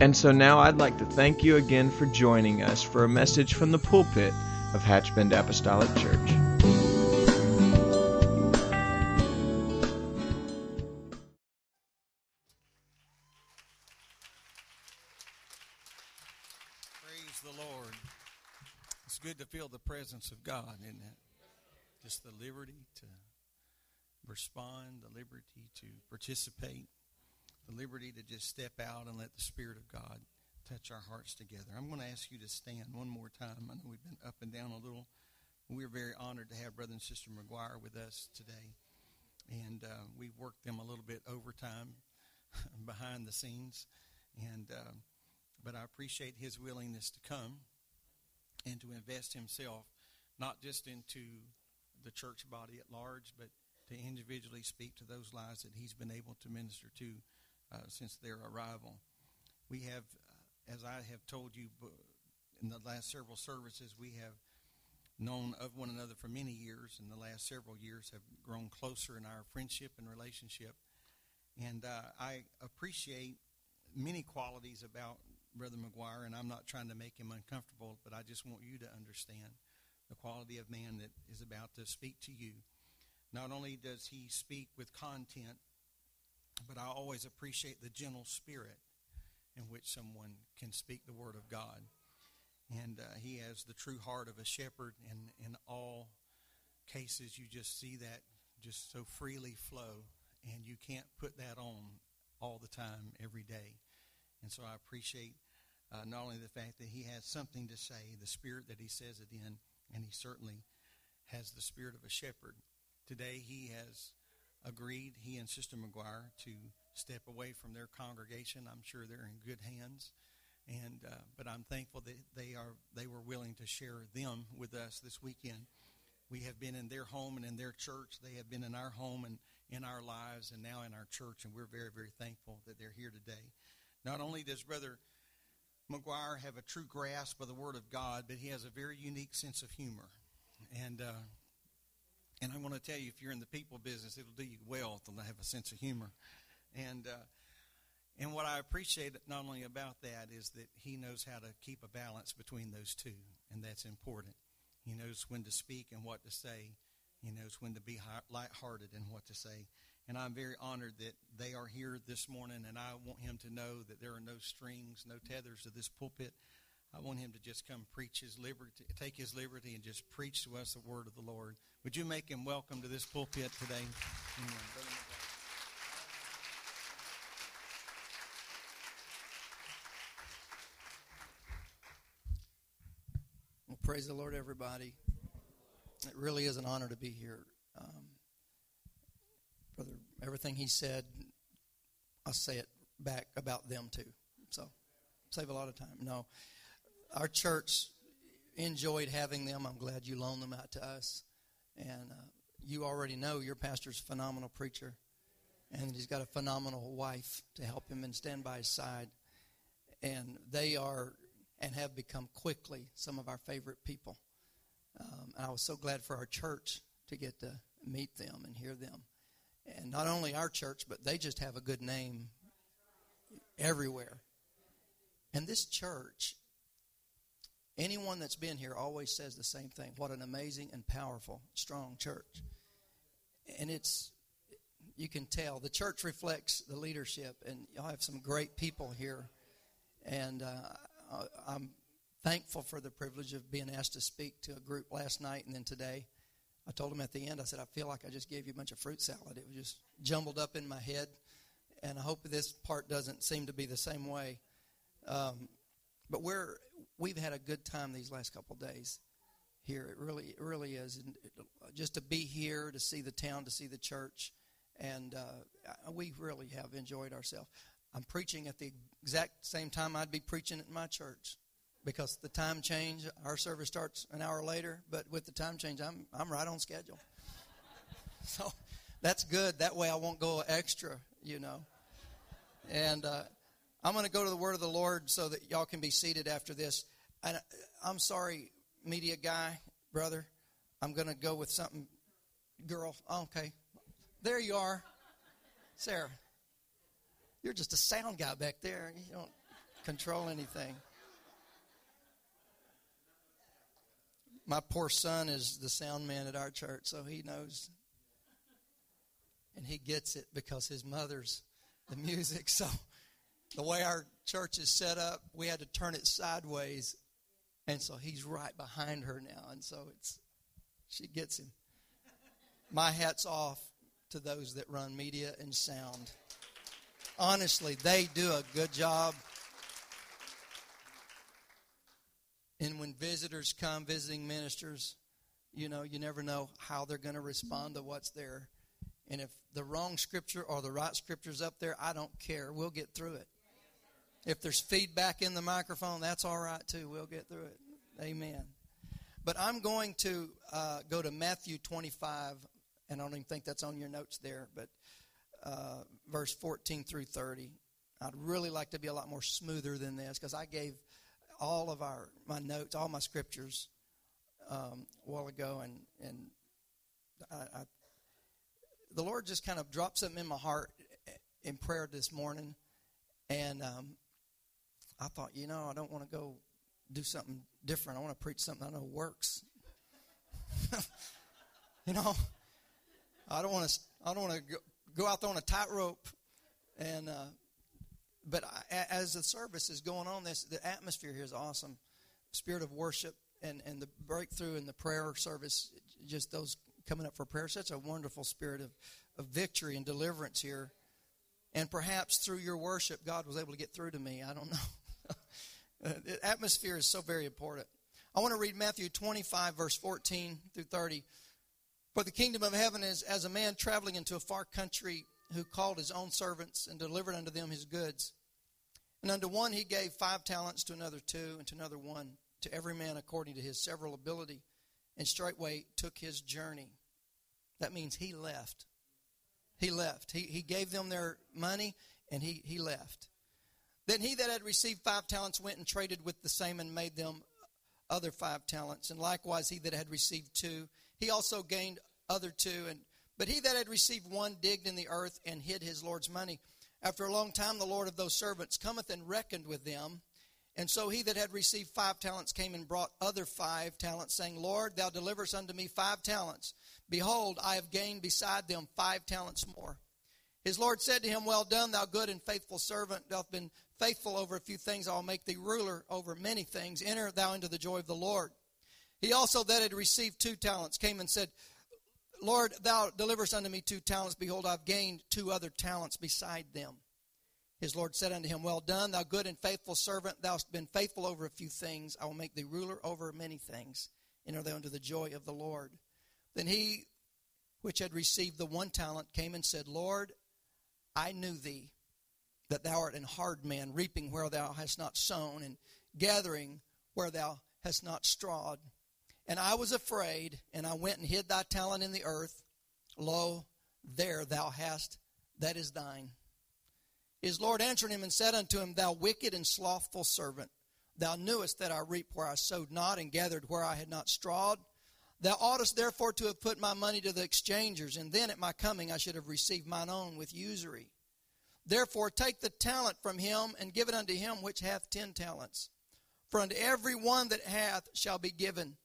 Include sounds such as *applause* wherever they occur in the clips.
And so now I'd like to thank you again for joining us for a message from the pulpit of Hatchbend Apostolic Church. Praise the Lord. It's good to feel the presence of God, isn't it? Just the liberty to respond, the liberty to participate, the liberty to just step out and let the Spirit of God touch our hearts together. I'm going to ask you to stand one more time. I know we've been up and down a little. We're very honored to have Brother and Sister McGuire with us today. And uh, we've worked them a little bit overtime *laughs* behind the scenes. And uh, but I appreciate his willingness to come and to invest himself not just into the church body at large, but to individually speak to those lives that he's been able to minister to uh, since their arrival. We have, uh, as I have told you in the last several services, we have known of one another for many years, and the last several years have grown closer in our friendship and relationship. And uh, I appreciate many qualities about Brother McGuire, and I'm not trying to make him uncomfortable, but I just want you to understand the quality of man that is about to speak to you. Not only does he speak with content, but I always appreciate the gentle spirit in which someone can speak the word of God. And uh, he has the true heart of a shepherd, and in all cases, you just see that just so freely flow, and you can't put that on all the time, every day. And so I appreciate uh, not only the fact that he has something to say, the spirit that he says it in, and he certainly has the spirit of a shepherd. Today he has agreed, he and Sister McGuire, to step away from their congregation. I'm sure they're in good hands. And uh, but I'm thankful that they are they were willing to share them with us this weekend. We have been in their home and in their church. They have been in our home and in our lives and now in our church, and we're very, very thankful that they're here today. Not only does Brother McGuire have a true grasp of the Word of God, but he has a very unique sense of humor. And uh, and I want to tell you, if you're in the people business, it'll do you well to have a sense of humor. And uh, and what I appreciate not only about that is that he knows how to keep a balance between those two, and that's important. He knows when to speak and what to say. He knows when to be lighthearted and what to say. And I'm very honored that they are here this morning, and I want him to know that there are no strings, no tethers to this pulpit. I want him to just come preach his liberty, take his liberty, and just preach to us the word of the Lord. Would you make him welcome to this pulpit today? Amen. Well, praise the Lord, everybody. It really is an honor to be here. Um, brother, everything he said, I'll say it back about them too. So save a lot of time. No, our church enjoyed having them. I'm glad you loaned them out to us. And uh, you already know your pastor's a phenomenal preacher, and he's got a phenomenal wife to help him and stand by his side. And they are and have become quickly some of our favorite people. Um, and I was so glad for our church to get to meet them and hear them and not only our church, but they just have a good name everywhere. And this church, anyone that's been here always says the same thing. What an amazing and powerful, strong church. And it's, you can tell, the church reflects the leadership, and y'all have some great people here. And uh, I'm thankful for the privilege of being asked to speak to a group last night and then today. I told them at the end, I said, I feel like I just gave you a bunch of fruit salad. It was just jumbled up in my head. And I hope this part doesn't seem to be the same way. Um, but we're, we've had a good time these last couple of days here. It really, it really is. And just to be here, to see the town, to see the church. And uh, we really have enjoyed ourselves. I'm preaching at the exact same time I'd be preaching at my church because the time change, our service starts an hour later, but with the time change, I'm, I'm right on schedule. *laughs* so that's good. That way I won't go extra, you know. And uh, I'm going to go to the word of the Lord so that y'all can be seated after this. And uh, I'm sorry, media guy, brother. I'm going to go with something, girl. Okay. There you are. Sarah. You're just a sound guy back there. You don't control anything. My poor son is the sound man at our church, so he knows. And he gets it because his mother's the music. *laughs* So the way our church is set up, we had to turn it sideways. And so he's right behind her now. And so it's she gets him. My hat's off to those that run media and sound. Honestly, they do a good job. And when visitors come, visiting ministers, you know, you never know how they're going to respond to what's there. And if the wrong scripture or the right scripture's up there, I don't care. We'll get through it. If there's feedback in the microphone, that's all right too. We'll get through it. Amen. But I'm going to uh, go to Matthew 25, and I don't even think that's on your notes there, but uh, verse 14 through 30. I'd really like to be a lot more smoother than this because I gave all of our my notes, all my scriptures um, a while ago, and and I, I, the Lord just kind of dropped something in my heart in prayer this morning, and um, I thought, you know, I don't want to go do something different. I want to preach something I know works. *laughs* you know, I don't want to. I don't want to go, out there on a tightrope, and uh, but I, as the service is going on, this the atmosphere here is awesome. Spirit of worship and and the breakthrough and the prayer service, just those coming up for prayer, such a wonderful spirit of of victory and deliverance here. And perhaps through your worship, God was able to get through to me. I don't know. Uh, the atmosphere is so very important. I want to read Matthew 25, verse 14 through 30. For the kingdom of heaven is as a man traveling into a far country who called his own servants and delivered unto them his goods. And unto one he gave five talents, to another two, and to another one, to every man according to his several ability, and straightway took his journey. That means he left. He left. He, he gave them their money, and he, he left. Then he that had received five talents went and traded with the same and made them other five talents. And likewise he that had received two, he also gained other two. And but he that had received one digged in the earth and hid his Lord's money. After a long time, the Lord of those servants cometh and reckoned with them. And so he that had received five talents came and brought other five talents, saying, Lord, thou deliverest unto me five talents. Behold, I have gained beside them five talents more. His Lord said to him, Well done, thou good and faithful servant. Thou hast been faithful over a few things. I will make thee ruler over many things. Enter thou into the joy of the Lord. He also that had received two talents came and said, Lord, thou deliverest unto me two talents. Behold, I've gained two other talents beside them. His Lord said unto him, Well done, thou good and faithful servant. Thou hast been faithful over a few things. I will make thee ruler over many things. Enter thou into the joy of the Lord. Then he which had received the one talent came and said, Lord, I knew thee, that thou art an hard man, reaping where thou hast not sown, and gathering where thou hast not strawed. And I was afraid, and I went and hid thy talent in the earth. Lo, there thou hast, that is thine. His Lord answered him and said unto him, Thou wicked and slothful servant, thou knewest that I reap where I sowed not, and gathered where I had not strawed. Thou oughtest therefore to have put my money to the exchangers, and then at my coming I should have received mine own with usury. Therefore take the talent from him, and give it unto him which hath ten talents. For unto every one that hath shall be given,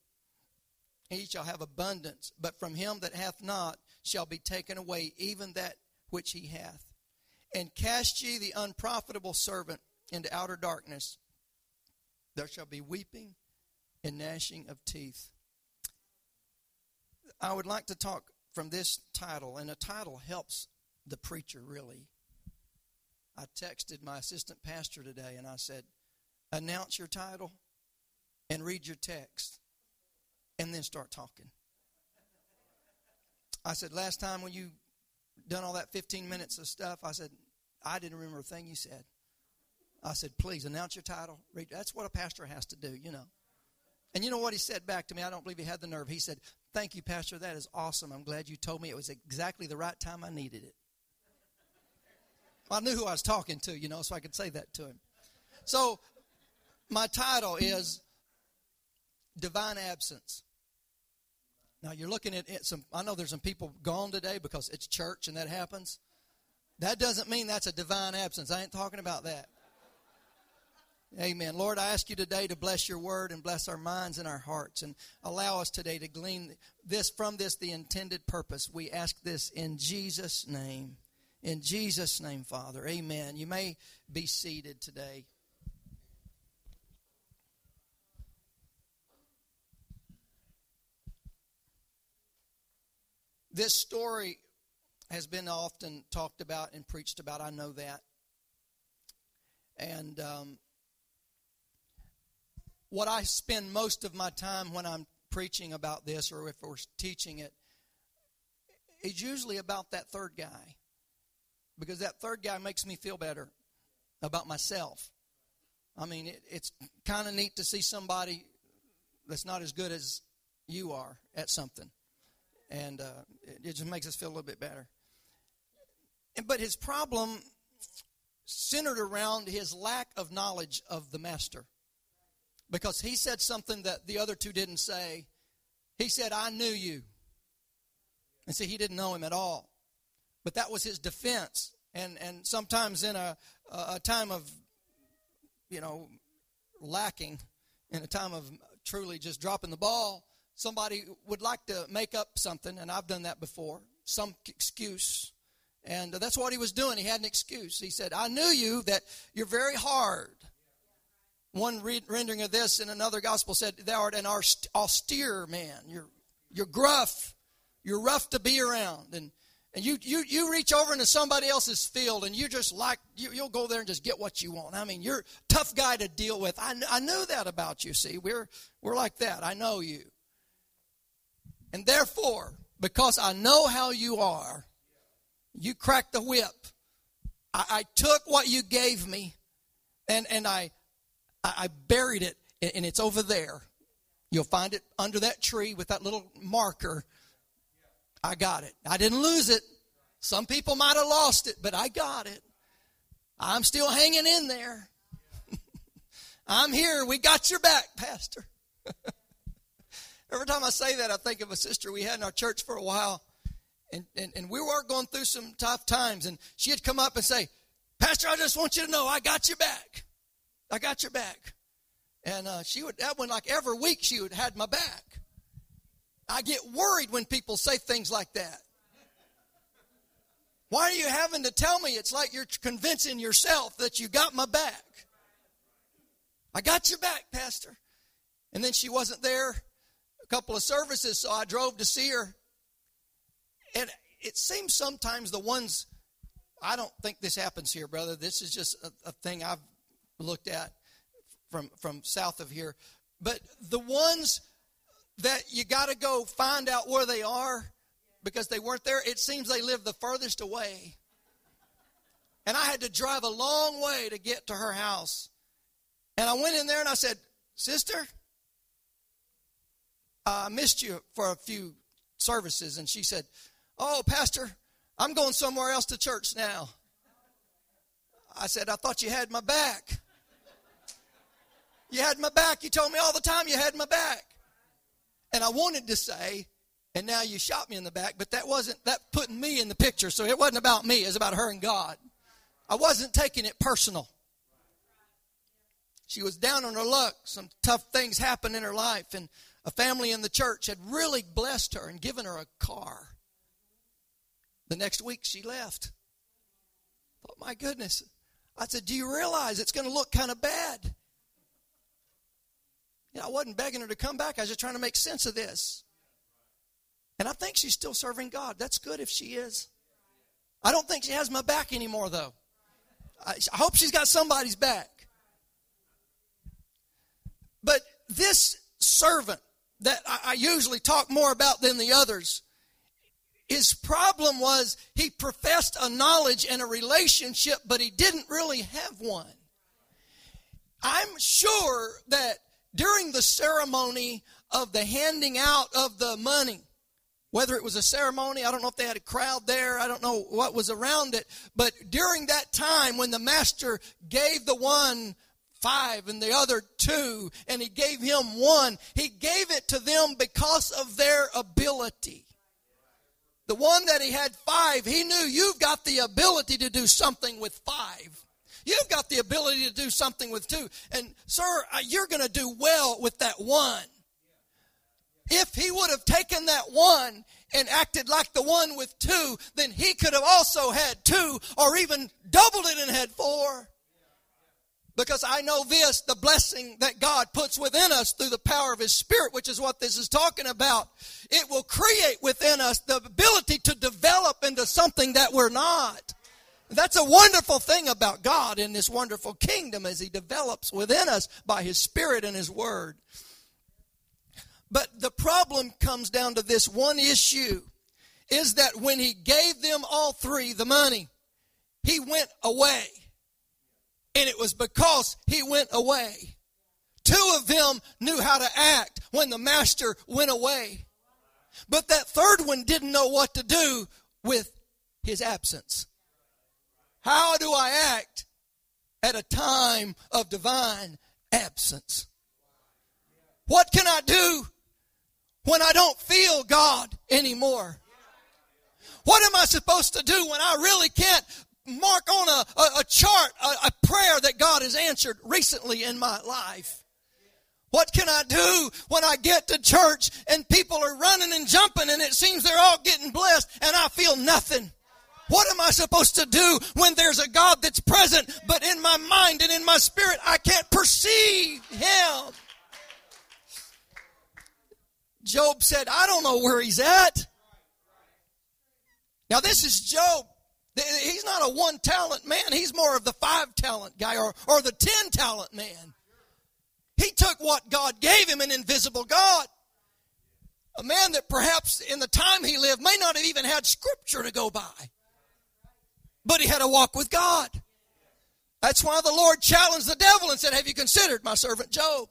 he shall have abundance, but from him that hath not shall be taken away even that which he hath. And cast ye the unprofitable servant into outer darkness. There shall be weeping and gnashing of teeth. I would like to talk from this title, and a title helps the preacher really. I texted my assistant pastor today and I said, announce your title and read your text and then start talking. I said, last time when you done all that 15 minutes of stuff, I said, I didn't remember a thing you said. I said, please announce your title. Read. That's what a pastor has to do, you know. And you know what he said back to me? I don't believe he had the nerve. He said, Thank you, Pastor. That is awesome. I'm glad you told me it was exactly the right time I needed it. I knew who I was talking to, you know, so I could say that to him. So, my title is Divine Absence. Now, you're looking at some, I know there's some people gone today because it's church and that happens. That doesn't mean that's a divine absence. I ain't talking about that. Amen. Lord, I ask you today to bless your word and bless our minds and our hearts and allow us today to glean this from this the intended purpose. We ask this in Jesus' name. In Jesus' name, Father. Amen. You may be seated today. This story has been often talked about and preached about. I know that. And um, what I spend most of my time when I'm preaching about this or if we're teaching it is usually about that third guy. Because that third guy makes me feel better about myself. I mean, it, it's kind of neat to see somebody that's not as good as you are at something. And uh, it, it just makes us feel a little bit better. And, but his problem centered around his lack of knowledge of the master because he said something that the other two didn't say. He said, I knew you. And see, he didn't know him at all. But that was his defense. And, and sometimes in a, a time of, you know, lacking, in a time of truly just dropping the ball, somebody would like to make up something, and I've done that before, some excuse. And that's what he was doing. He had an excuse. He said, I knew you that you're very hard. One rendering of this in another gospel said, Thou art an austere man. You're, you're gruff. You're rough to be around. And, and you, you, you reach over into somebody else's field and you just like, you, you'll go there and just get what you want. I mean, you're a tough guy to deal with. I, I knew that about you, see. We're, we're like that. I know you. And therefore, because I know how you are, you cracked the whip. I, I took what you gave me and, and I I, I buried it, and it's over there. You'll find it under that tree with that little marker. I got it. I didn't lose it. Some people might have lost it, but I got it. I'm still hanging in there. *laughs* I'm here. We got your back, Pastor. *laughs* Every time I say that, I think of a sister we had in our church for a while. And, and, and we were going through some tough times. And she'd come up and say, Pastor, I just want you to know I got your back. I got your back. And uh, she would, that one, like every week, she would had my back. I get worried when people say things like that. Why are you having to tell me? It's like you're convincing yourself that you got my back. I got your back, Pastor. And then she wasn't there a couple of services, so I drove to see her. And it seems sometimes the ones, I don't think this happens here, brother. This is just a, a thing I've looked at from, from south of here. But the ones that you got to go find out where they are because they weren't there, it seems they live the furthest away. And I had to drive a long way to get to her house. And I went in there and I said, Sister, I missed you for a few services. And she said, Oh, Pastor, I'm going somewhere else to church now. I said, I thought you had my back. You had my back. You told me all the time you had my back. And I wanted to say, and now you shot me in the back, but that wasn't that putting me in the picture. So it wasn't about me, it was about her and God. I wasn't taking it personal. She was down on her luck. Some tough things happened in her life, and a family in the church had really blessed her and given her a car. The next week she left. thought, my goodness. I said, Do you realize it's going to look kind of bad? You know, I wasn't begging her to come back. I was just trying to make sense of this. And I think she's still serving God. That's good if she is. I don't think she has my back anymore, though. I, hope she's got somebody's back. But this servant that I usually talk more about than the others his problem was he professed a knowledge and a relationship, but he didn't really have one. I'm sure that during the ceremony of the handing out of the money, whether it was a ceremony, I don't know if they had a crowd there, I don't know what was around it, but during that time when the master gave the one five and the other two, and he gave him one, he gave it to them because of their ability. The one that he had five, he knew you've got the ability to do something with five. You've got the ability to do something with two. And, sir, uh, you're going to do well with that one. If he would have taken that one and acted like the one with two, then he could have also had two or even doubled it and had four. Because I know this, the blessing that God puts within us through the power of His Spirit, which is what this is talking about, it will create within us the ability to develop into something that we're not. That's a wonderful thing about God in this wonderful kingdom as He develops within us by His Spirit and His Word. But the problem comes down to this one issue is that when He gave them all three the money, He went away. And it was because He went away. Two of them knew how to act when the Master went away. But that third one didn't know what to do with His absence. How do I act at a time of divine absence? What can I do when I don't feel God anymore? What am I supposed to do when I really can't mark on a, a, a chart a, a prayer that God has answered recently in my life? What can I do when I get to church and people are running and jumping and it seems they're all getting blessed and I feel nothing? What am I supposed to do when there's a God that's present, but in my mind and in my spirit, I can't perceive Him? Job said, I don't know where He's at. Now, this is Job. He's not a one talent man. He's more of the five talent guy or, or the ten talent man. He took what God gave him, an invisible God. A man that perhaps in the time he lived may not have even had scripture to go by. But he had a walk with God. That's why the Lord challenged the devil and said, Have you considered my servant Job?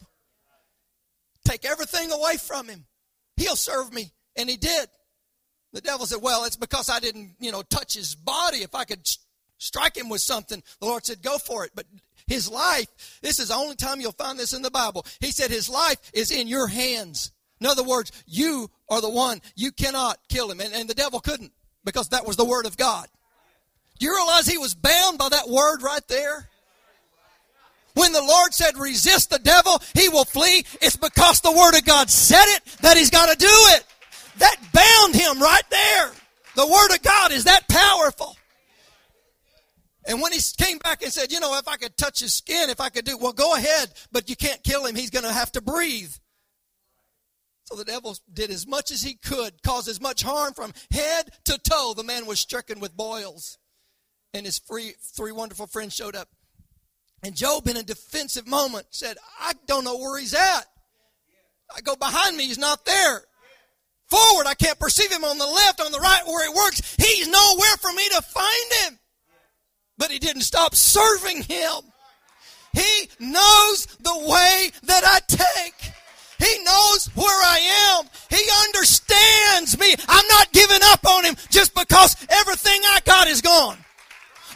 Take everything away from him. He'll serve me. And he did. The devil said, Well, it's because I didn't, you know, touch his body. If I could strike him with something, the Lord said, Go for it. But his life, this is the only time you'll find this in the Bible. He said, His life is in your hands. In other words, you are the one. You cannot kill him. And, and the devil couldn't because that was the word of God. Do you realize he was bound by that word right there? When the Lord said, resist the devil, he will flee, it's because the Word of God said it that he's got to do it. That bound him right there. The Word of God is that powerful. And when he came back and said, you know, if I could touch his skin, if I could do, well, go ahead, but you can't kill him. He's going to have to breathe. So the devil did as much as he could, cause as much harm from head to toe. The man was stricken with boils and his three, three wonderful friends showed up. And Job, in a defensive moment, said, I don't know where he's at. I go behind me, he's not there. Forward, I can't perceive him on the left, on the right, where he works. He's nowhere for me to find him. But he didn't stop serving him. He knows the way that I take. He knows where I am. He understands me. I'm not giving up on him just because everything I got is gone.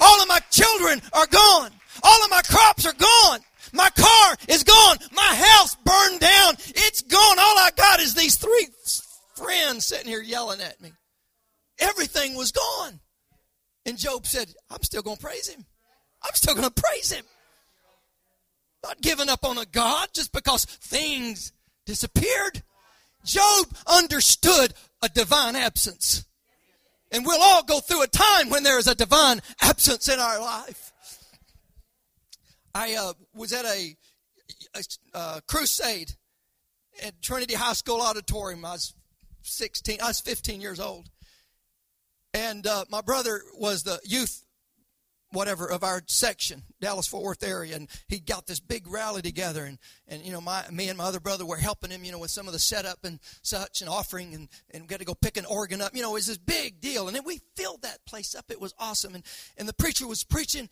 All of my children are gone. All of my crops are gone. My car is gone. My house burned down. It's gone. All I got is these three friends sitting here yelling at me. Everything was gone. And Job said, I'm still going to praise him. I'm still going to praise him. Not giving up on a God just because things disappeared. Job understood a divine absence. And we'll all go through a time when there is a divine absence in our life. I uh, was at a, a uh, crusade at Trinity High School Auditorium. I was 16, I was 15 years old. And uh, my brother was the youth whatever of our section, Dallas Fort Worth area, and he got this big rally together, and and you know my me and my other brother were helping him, you know, with some of the setup and such and offering, and and got to go pick an organ up, you know, it was this big deal, and then we filled that place up. It was awesome, and and the preacher was preaching.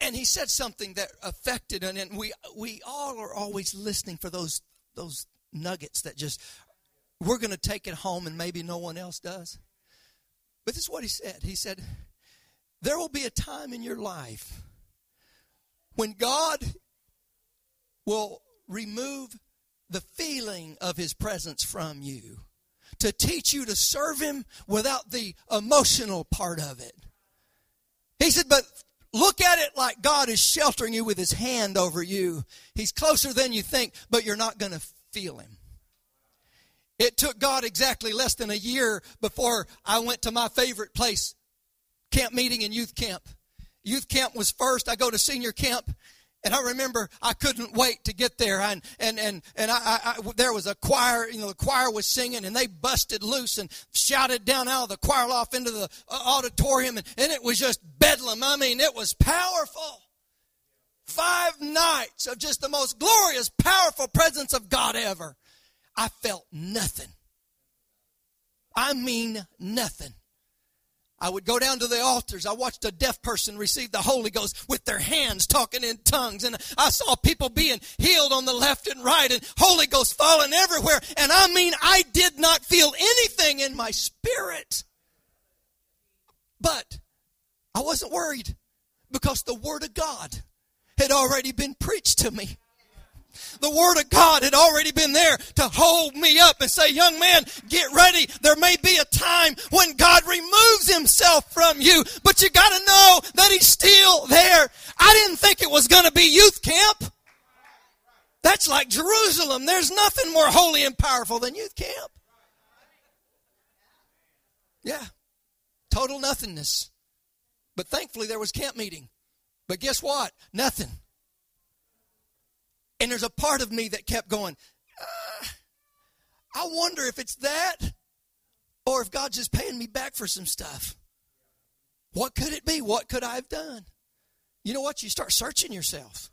And he said something that affected, and, and we we all are always listening for those those nuggets that just we're going to take it home, and maybe no one else does. But this is what he said. He said, there will be a time in your life when God will remove the feeling of his presence from you to teach you to serve him without the emotional part of it. He said, but look at it like God is sheltering you with his hand over you. He's closer than you think, but you're not going to feel him. It took God exactly less than a year before I went to my favorite place camp meeting and youth camp. Youth camp was first. I go to senior camp. And I remember I couldn't wait to get there, and and and and I, I, I, there was a choir. You know, the choir was singing, and they busted loose and shouted down out of the choir loft into the uh, auditorium, and, and it was just bedlam. I mean, it was powerful. Five nights of just the most glorious, powerful presence of God ever. I felt nothing. I mean nothing. I would go down to the altars. I watched a deaf person receive the Holy Ghost with their hands talking in tongues. And I saw people being healed on the left and right and Holy Ghost falling everywhere. And I mean, I did not feel anything in my spirit. But I wasn't worried because the Word of God had already been preached to me. The Word of God had already been there to hold me up and say, young man, get ready. There may be a time when God removes himself from you, but you gotta know that he's still there. I didn't think it was gonna be youth camp. That's like Jerusalem. There's nothing more holy and powerful than youth camp. Yeah. Total nothingness. But thankfully there was camp meeting. But guess what? Nothing. And there's a part of me that kept going, uh, I wonder if it's that or if God's just paying me back for some stuff. What could it be? What could I have done? You know what? You start searching yourself.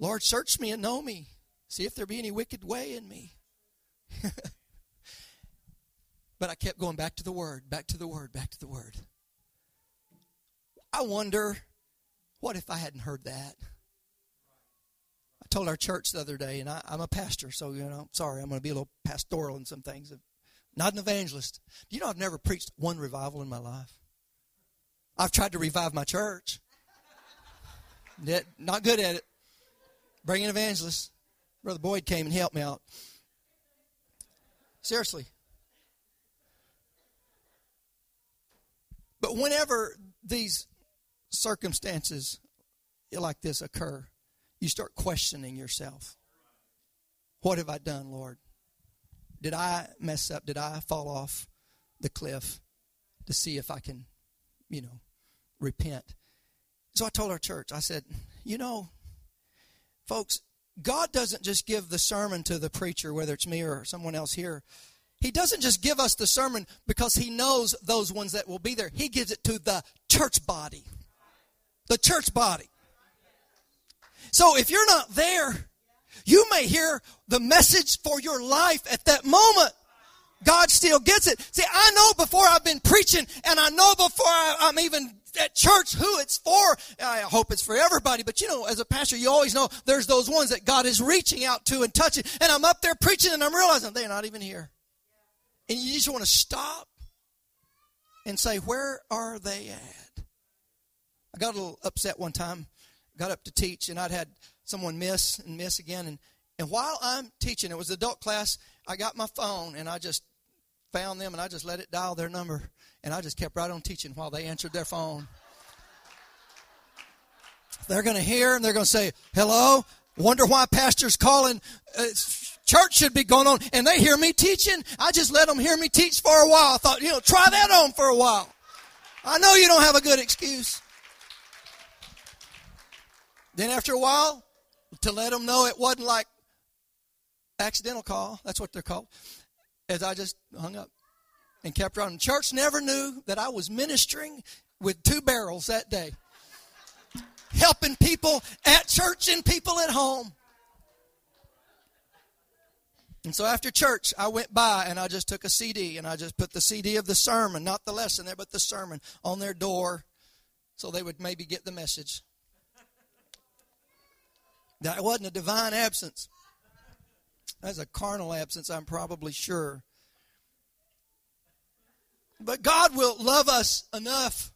Lord, search me and know me. See if there be any wicked way in me. *laughs* but I kept going back to the Word, back to the Word, back to the Word. I wonder, what if I hadn't heard that? Told our church the other day, and I, am a pastor, so you know, sorry, I'm going to be a little pastoral in some things. Not an evangelist. Do you know I've never preached one revival in my life? I've tried to revive my church. Not good at it. Bring an evangelist. Brother Boyd came and helped me out. Seriously. But whenever these circumstances like this occur, you start questioning yourself. What have I done, Lord? Did I mess up? Did I fall off the cliff to see if I can, you know, repent? So I told our church, I said, you know, folks, God doesn't just give the sermon to the preacher, whether it's me or someone else here. He doesn't just give us the sermon because he knows those ones that will be there. He gives it to the church body. The church body. So if you're not there, you may hear the message for your life at that moment. God still gets it. See, I know before I've been preaching and I know before I, am even at church who it's for. I hope it's for everybody, but you know, as a pastor, you always know there's those ones that God is reaching out to and touching. And I'm up there preaching and I'm realizing they're not even here. And you just want to stop and say, where are they at? I got a little upset one time got up to teach, and I'd had someone miss and miss again. And, and while I'm teaching, it was adult class, I got my phone and I just found them and I just let it dial their number. And I just kept right on teaching while they answered their phone. They're going to hear and they're going to say, hello, wonder why pastor's calling. Uh, church should be going on. And they hear me teaching. I just let them hear me teach for a while. I thought, you know, try that on for a while. I know you don't have a good excuse. Then after a while, to let them know it wasn't like accidental call, that's what they're called, as I just hung up and kept running. Church never knew that I was ministering with two barrels that day, helping people at church and people at home. And so after church, I went by and I just took a CD and I just put the CD of the sermon, not the lesson there, but the sermon on their door so they would maybe get the message. That wasn't a divine absence. That's a carnal absence, I'm probably sure. But God will love us enough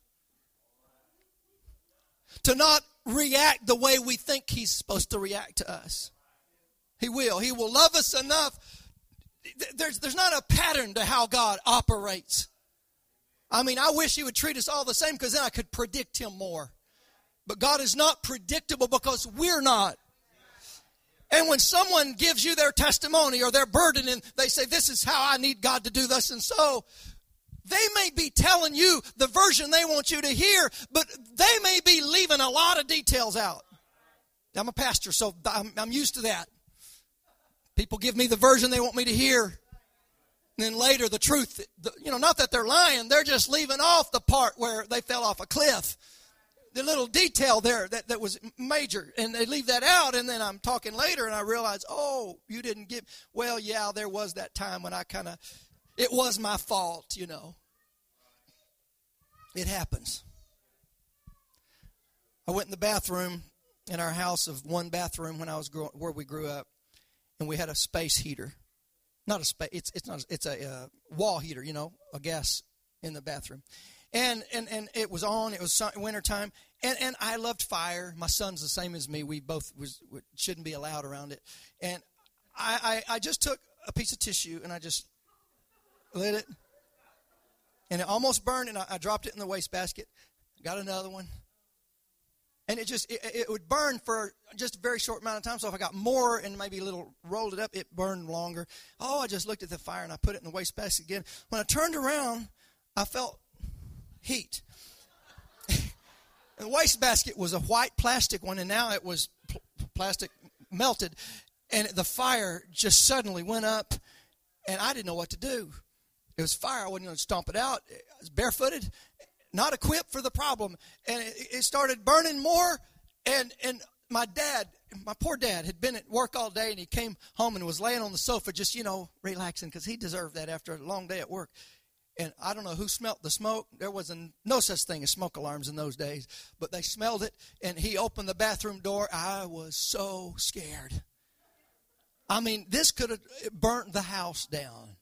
to not react the way we think He's supposed to react to us. He will. He will love us enough. There's, there's not a pattern to how God operates. I mean, I wish He would treat us all the same because then I could predict Him more. But God is not predictable because we're not. And when someone gives you their testimony or their burden and they say, This is how I need God to do this and so, they may be telling you the version they want you to hear, but they may be leaving a lot of details out. I'm a pastor, so I'm, I'm used to that. People give me the version they want me to hear. And then later, the truth, the, you know, not that they're lying, they're just leaving off the part where they fell off a cliff. The little detail there that, that was major, and they leave that out, and then I'm talking later, and I realize, oh, you didn't give. Well, yeah, there was that time when I kind of, it was my fault, you know. It happens. I went in the bathroom in our house of one bathroom when I was grow, where we grew up, and we had a space heater. Not a space. It's it's not. It's a uh, wall heater. You know, a gas in the bathroom, and and and it was on. It was winter time, and and I loved fire. My son's the same as me. We both was shouldn't be allowed around it, and I I, I just took a piece of tissue and I just lit it, and it almost burned, and I, I dropped it in the wastebasket. Got another one, and it just it, it, would burn for just a very short amount of time so if i got more and maybe a little rolled it up it burned longer oh i just looked at the fire and i put it in the wastebasket again when i turned around i felt heat *laughs* the wastebasket was a white plastic one and now it was pl- plastic melted and the fire just suddenly went up and i didn't know what to do it was fire i wasn't going to stomp it out i was barefooted not equipped for the problem. And it, it started burning more. And, and my dad, my poor dad, had been at work all day and he came home and was laying on the sofa just, you know, relaxing because he deserved that after a long day at work. And I don't know who smelt the smoke. There was no such thing as smoke alarms in those days, but they smelled it. And he opened the bathroom door. I was so scared. I mean, this could have burnt the house down.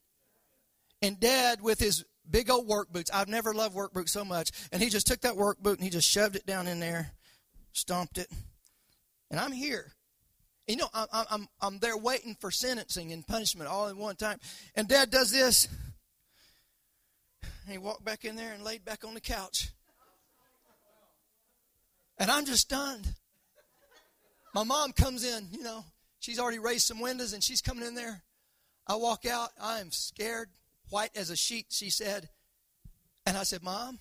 And dad, with his big old work boots. I've never loved work boots so much. And he just took that work boot and he just shoved it down in there, stomped it. And I'm here. You know, I'm, I'm, I'm there waiting for sentencing and punishment all in one time. And dad does this. And he walked back in there and laid back on the couch. And I'm just stunned. My mom comes in, you know, she's already raised some windows and she's coming in there. I walk out, I am scared white as a sheet, she said. And I said, Mom,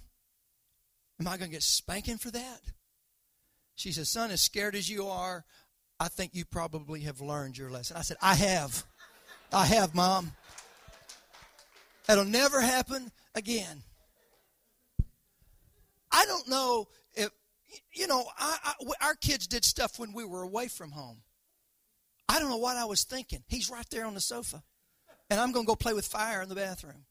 am I going to get spanking for that? She said, Son, as scared as you are, I think you probably have learned your lesson. I said, I have. I have, Mom. That'll never happen again. I don't know if, you know, I, I, our kids did stuff when we were away from home. I don't know what I was thinking. He's right there on the sofa and I'm going to go play with fire in the bathroom.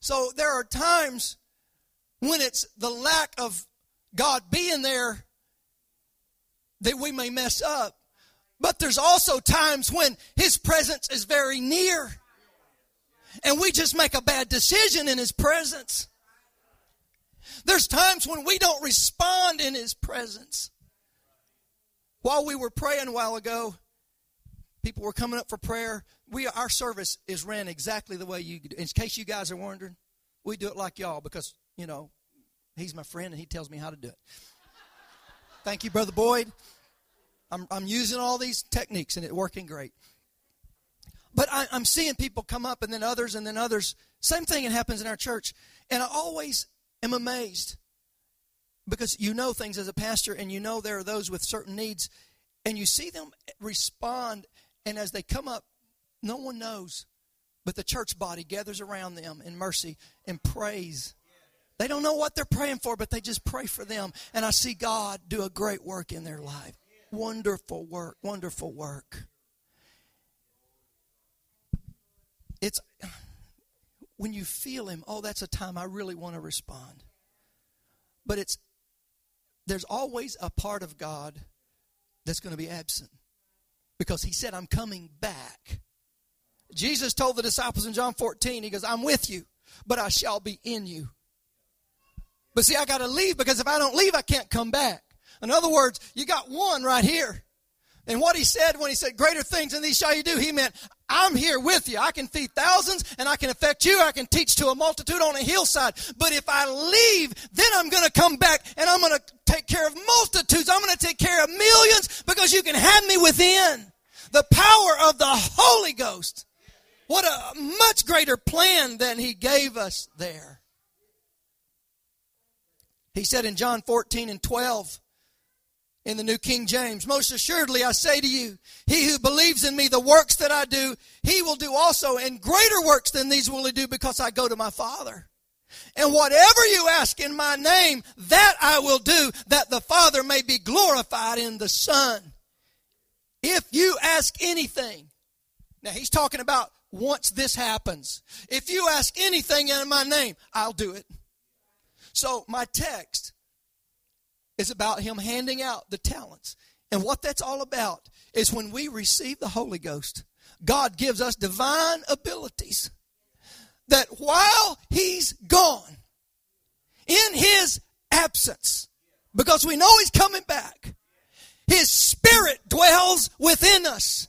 So there are times when it's the lack of God being there that we may mess up. But there's also times when His presence is very near. And we just make a bad decision in His presence. There's times when we don't respond in His presence. While we were praying a while ago, people were coming up for prayer. We our service is ran exactly the way you. In case you guys are wondering, we do it like y'all because you know he's my friend and he tells me how to do it. Thank you, brother Boyd. I'm I'm using all these techniques and it's working great. But I, I'm seeing people come up and then others and then others. Same thing happens in our church, and I always am amazed because you know things as a pastor and you know there are those with certain needs and you see them respond and as they come up, no one knows. But the church body gathers around them in mercy and prays. They don't know what they're praying for, but they just pray for them. And I see God do a great work in their life. Wonderful work, wonderful work. It's when you feel Him, oh, that's a time I really want to respond. But it's there's always a part of God that's going to be absent because He said, I'm coming back. Jesus told the disciples in John 14, He goes, I'm with you, but I shall be in you. But see, I got to leave because if I don't leave, I can't come back. In other words, you got one right here. And what he said when he said, Greater things than these shall you do, he meant, I'm here with you. I can feed thousands and I can affect you. I can teach to a multitude on a hillside. But if I leave, then I'm going to come back and I'm going to take care of multitudes. I'm going to take care of millions because you can have me within. The power of the Holy Ghost. What a much greater plan than he gave us there. He said in John 14 and 12, in the New King James. Most assuredly, I say to you, he who believes in me, the works that I do, he will do also, and greater works than these will he do because I go to my Father. And whatever you ask in my name, that I will do, that the Father may be glorified in the Son. If you ask anything, now he's talking about once this happens. If you ask anything in my name, I'll do it. So my text is about him handing out the talents. And what that's all about is when we receive the Holy Ghost, God gives us divine abilities that while he's gone, in his absence, because we know he's coming back, his spirit dwells within us.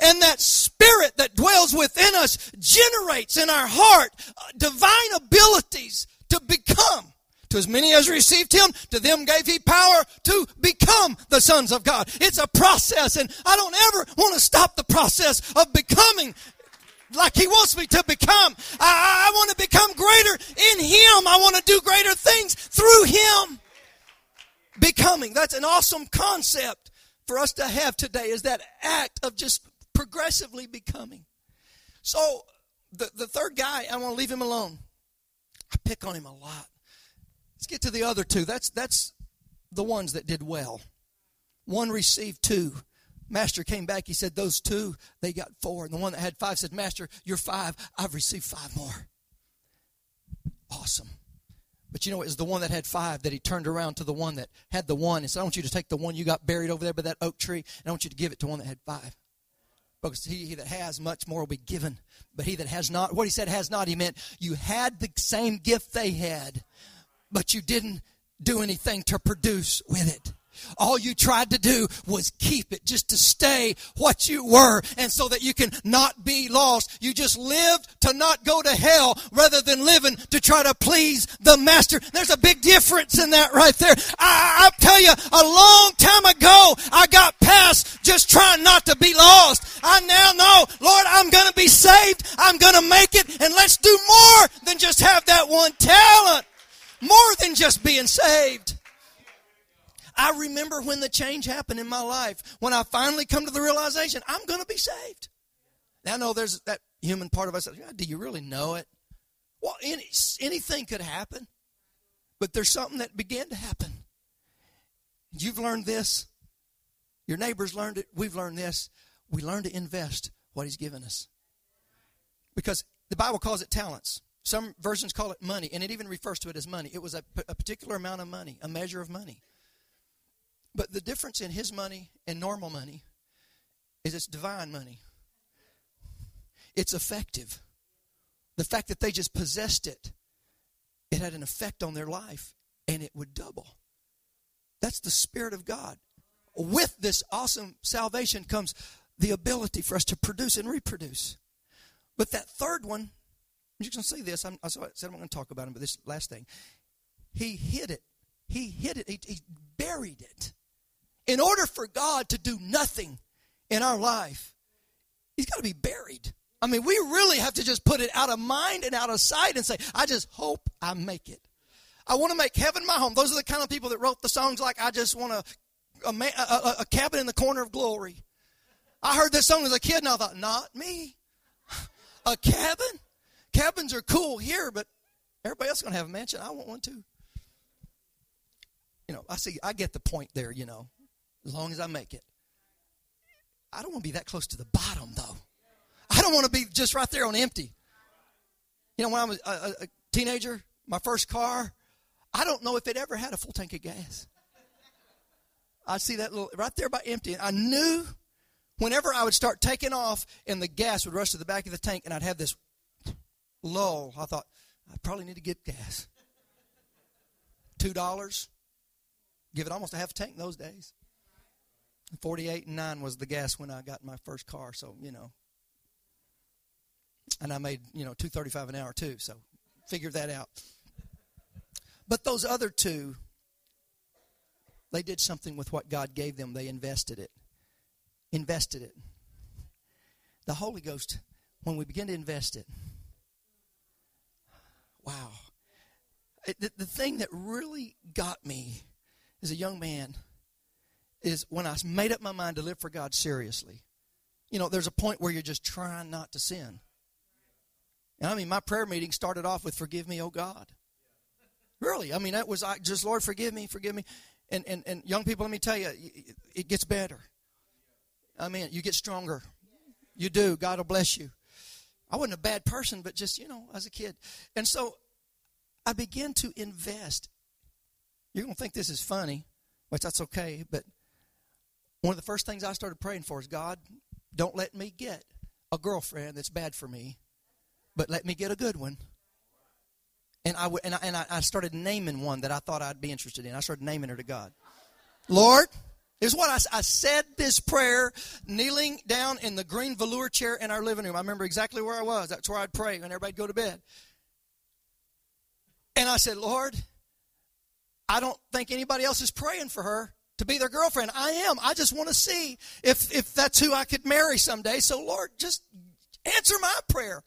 And that spirit that dwells within us generates in our heart uh, divine abilities to become to as many as received him, to them gave he power to become the sons of God. It's a process, and I don't ever want to stop the process of becoming like he wants me to become. I, I want to become greater in him. I want to do greater things through him. Becoming. That's an awesome concept for us to have today is that act of just progressively becoming. So the, the third guy, I want to leave him alone. I pick on him a lot. Let's get to the other two. That's, that's the ones that did well. One received two. Master came back. He said, Those two, they got four. And the one that had five said, Master, you're five. I've received five more. Awesome. But you know, it was the one that had five that he turned around to the one that had the one and said, I want you to take the one you got buried over there by that oak tree, and I want you to give it to one that had five. Because he, he that has much more will be given. But he that has not, what he said has not, he meant you had the same gift they had, but you didn't do anything to produce with it. All you tried to do was keep it just to stay what you were and so that you can not be lost. You just lived to not go to hell rather than living to try to please the master. There's a big difference in that right there. I, I tell you, a long time ago, I got past just trying not to be lost. I now know, Lord, I'm going to be saved. I'm going to make it and let's do more than just have that one talent more than just being saved. I remember when the change happened in my life, when I finally come to the realization I'm going to be saved. Now, I know there's that human part of us. Do you really know it? Well, any, anything could happen, but there's something that began to happen. You've learned this. Your neighbors learned it. We've learned this. We learn to invest what He's given us. Because the Bible calls it talents. Some versions call it money, and it even refers to it as money. It was a, a particular amount of money, a measure of money. But the difference in his money and normal money is it's divine money. It's effective. The fact that they just possessed it, it had an effect on their life, and it would double. That's the Spirit of God. With this awesome salvation comes the ability for us to produce and reproduce. But that third one, you're going to see this. I'm, I said I'm going to talk about him, but this last thing. He hid it. He hid it. He, he buried it. In order for God to do nothing in our life, He's got to be buried. I mean, we really have to just put it out of mind and out of sight and say, I just hope I make it. I want to make heaven my home. Those are the kind of people that wrote the songs like, I just want a, a, a, a cabin in the corner of glory. I heard this song as a kid and I thought, not me. A cabin? Cabins are cool here, but everybody else is going to have a mansion. I want one too. You know, I see, I get the point there, you know, as long as I make it. I don't want to be that close to the bottom, though. I don't want to be just right there on empty. You know, when I was a, a, teenager, my first car, I don't know if it ever had a full tank of gas. I see that little right there by empty. And I knew whenever I would start taking off and the gas would rush to the back of the tank and I'd have this lull, I thought, I probably need to get gas. Two dollars. Give it almost a half a tank those days. 48 and 9 was the gas when I got my first car, so you know. And I made, you know, 235 an hour too, so figure that out. But those other two, they did something with what God gave them. They invested it. Invested it. The Holy Ghost, when we begin to invest it, wow. The, the thing that really got me as a young man is when I made up my mind to live for God seriously. You know, there's a point where you're just trying not to sin. And I mean, my prayer meeting started off with, Forgive me, oh God. Really. I mean, that was I just, Lord, forgive me, forgive me. And, and, and young people, let me tell you, it gets better. I mean, you get stronger. You do. God will bless you. I wasn't a bad person, but just, you know, as a kid. And so I began to invest. You're going to think this is funny, which that's okay, but one of the first things I started praying for is God, don't let me get a girlfriend that's bad for me, but let me get a good one and I, and, I, and I started naming one that I thought I'd be interested in. I started naming her to God. Lord, here's what I, I said this prayer kneeling down in the green velour chair in our living room. I remember exactly where I was. That's where I'd pray when everybody'd go to bed. And I said, Lord, I don't think anybody else is praying for her to be their girlfriend. I am. I just want to see if, if that's who I could marry someday. So, Lord, just answer my prayer.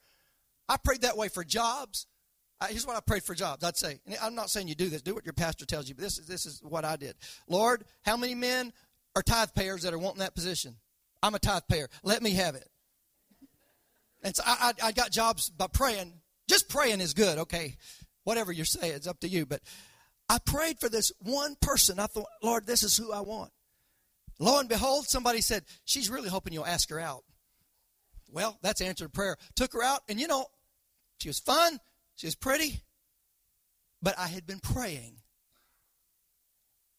I prayed that way for jobs. I, here's what I prayed for jobs. I'd say, I'm not saying you do this. Do what your pastor tells you, but this is this is what I did. Lord, how many men are tithe payers that are wanting that position? I'm a tithe payer. Let me have it. And so I, I, I got jobs by praying. Just praying is good, okay? Whatever you're saying, it's up to you. But I prayed for this one person. I thought, Lord, this is who I want. Lo and behold, somebody said, She's really hoping you'll ask her out. Well, that's answered prayer. Took her out, and you know, she was fun. She was pretty, but I had been praying.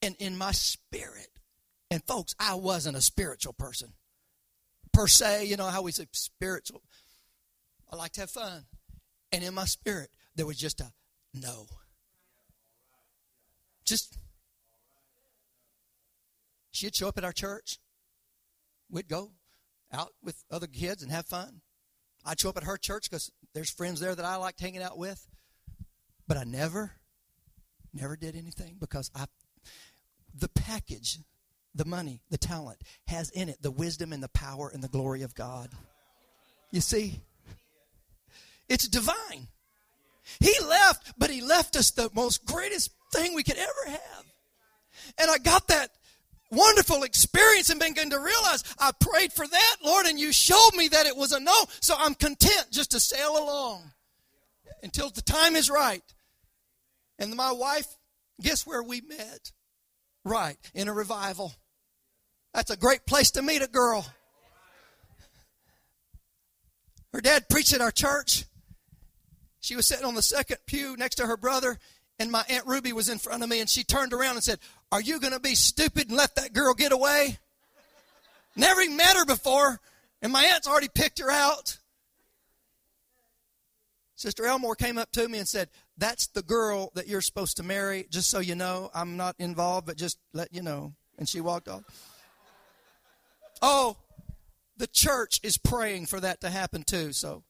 And in my spirit, and folks, I wasn't a spiritual person per se. You know how we say spiritual. I like to have fun. And in my spirit, there was just a no. Just, she'd show up at our church. We'd go out with other kids and have fun. I'd show up at her church because there's friends there that I liked hanging out with. But I never, never did anything because I, the package, the money, the talent has in it the wisdom and the power and the glory of God. You see? It's divine. He left, but he left us the most greatest thing we could ever have. And I got that wonderful experience and beginning to realize I prayed for that, Lord, and you showed me that it was a no. So I'm content just to sail along until the time is right. And my wife, guess where we met? Right, in a revival. That's a great place to meet a girl. Her dad preached at our church. She was sitting on the second pew next to her brother, and my Aunt Ruby was in front of me, and she turned around and said, Are you going to be stupid and let that girl get away? Never even met her before, and my aunt's already picked her out. Sister Elmore came up to me and said, That's the girl that you're supposed to marry, just so you know. I'm not involved, but just let you know. And she walked off. Oh, the church is praying for that to happen too, so.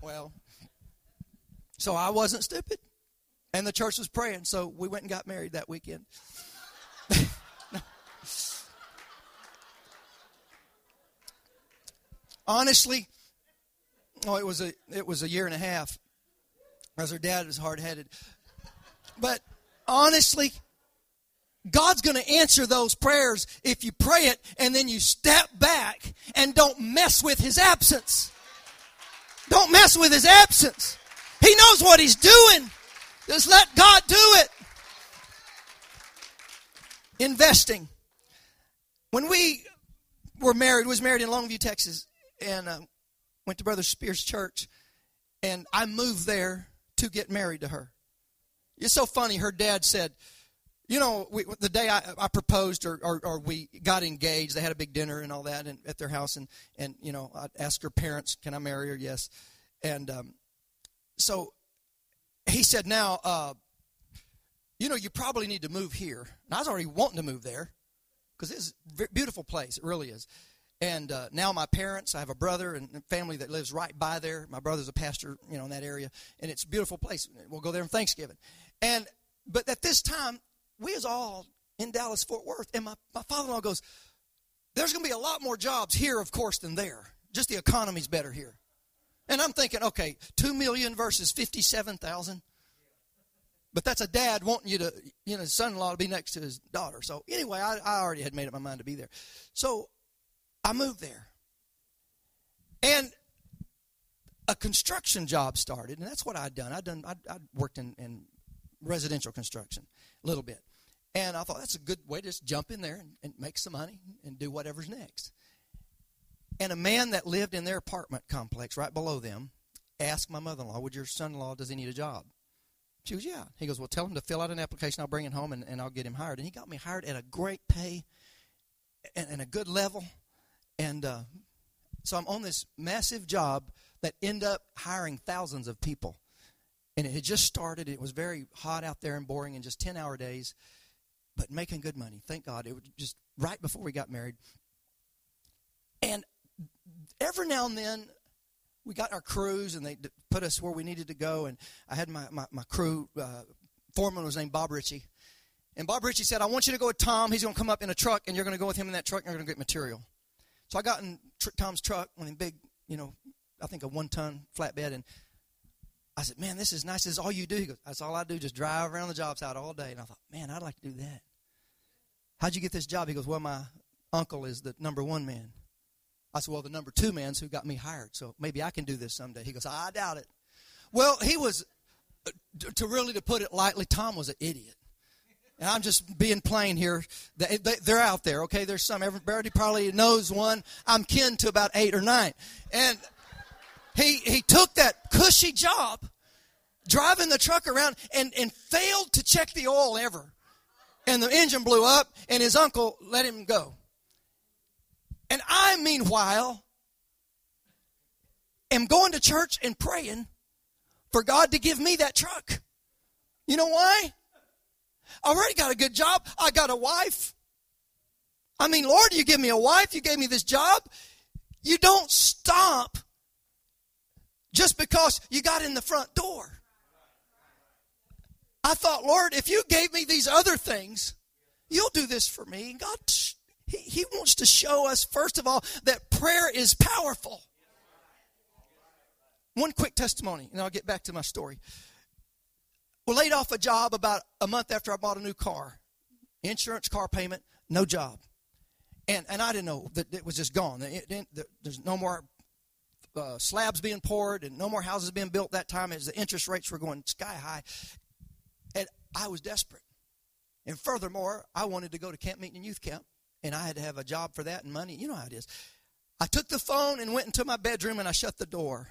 Well, so I wasn't stupid. And the church was praying, so we went and got married that weekend. Honestly, oh, it was a it was a year and a half. As her dad was hard headed. But honestly, God's going to answer those prayers if you pray it and then you step back and don't mess with his absence. Don't mess with his absence. He knows what he's doing. Just let God do it. Investing. When we were married, was married in Longview, Texas, and uh, went to Brother Spears Church, and I moved there to get married to her. It's so funny. Her dad said, you know, we, the day I, I proposed or, or, or, we got engaged, they had a big dinner and all that and, at their house. And, and, you know, I asked her parents, can I marry her? Yes. And um, so he said, now, uh, you know, you probably need to move here. And I was already wanting to move there because it's a beautiful place. It really is. And uh, now my parents, I have a brother and family that lives right by there. My brother's a pastor, you know, in that area, and it's a beautiful place. We'll go there on Thanksgiving. And but at this time, we was all in Dallas Fort Worth, and my, my father-in-law goes, "There's going to be a lot more jobs here, of course, than there. Just the economy's better here." And I'm thinking, okay, two million versus fifty-seven thousand. But that's a dad wanting you to, you know, his son-in-law to be next to his daughter. So anyway, I, I already had made up my mind to be there. So I moved there. And a construction job started, and that's what I'd done. I'd done. I'd, I'd worked in, in, residential construction a little bit, and I thought that's a good way to just jump in there and, and make some money and do whatever's next. And a man that lived in their apartment complex right below them asked my mother-in-law, "Would your son-in-law does he need a job?" She goes, "Yeah." He goes, "Well, tell him to fill out an application. I'll bring it home and, and I'll get him hired." And he got me hired at a great pay and, and a good level and uh, so I'm on this massive job that end up hiring thousands of people. And it had just started. It was very hot out there and boring in just 10 hour days, but making good money. Thank God. It was just right before we got married. And every now and then, we got our crews and they put us where we needed to go. And I had my, my, my crew, uh, foreman was named Bob Ritchie. And Bob Ritchie said, I want you to go with Tom. He's going to come up in a truck and you're going to go with him in that truck and you're going to get material. So I got in tr- Tom's truck, one of big, you know, I think a one ton flatbed, and I said, Man, this is nice. This is all you do. He goes, That's all I do, just drive around the job site all day. And I thought, Man, I'd like to do that. How'd you get this job? He goes, Well, my uncle is the number one man. I said, Well, the number two man's who got me hired, so maybe I can do this someday. He goes, I doubt it. Well, he was, to really to put it lightly, Tom was an idiot and I'm just being plain here. They're out there, okay? There's some. Everybody probably knows one. I'm kin to about eight or nine. And he, he took that cushy job, driving the truck around, and, and failed to check the oil ever. And the engine blew up, and his uncle let him go. And I, meanwhile, am going to church and praying for God to give me that truck. You know why? I already got a good job. I got a wife. I mean, Lord, you give me a wife. You gave me this job. You don't stop just because you got in the front door. I thought, Lord, if you gave me these other things, you'll do this for me. And God, he, he wants to show us, first of all, that prayer is powerful. One quick testimony, and I'll get back to my story. Well, laid off a job about a month after I bought a new car. Insurance, car payment, no job. And, and I didn't know that it was just gone. It, it, there's no more uh, slabs being poured and no more houses being built that time as the interest rates were going sky high. And I was desperate. And furthermore, I wanted to go to camp meeting and youth camp, and I had to have a job for that and money. You know how it is. I took the phone and went into my bedroom and I shut the door.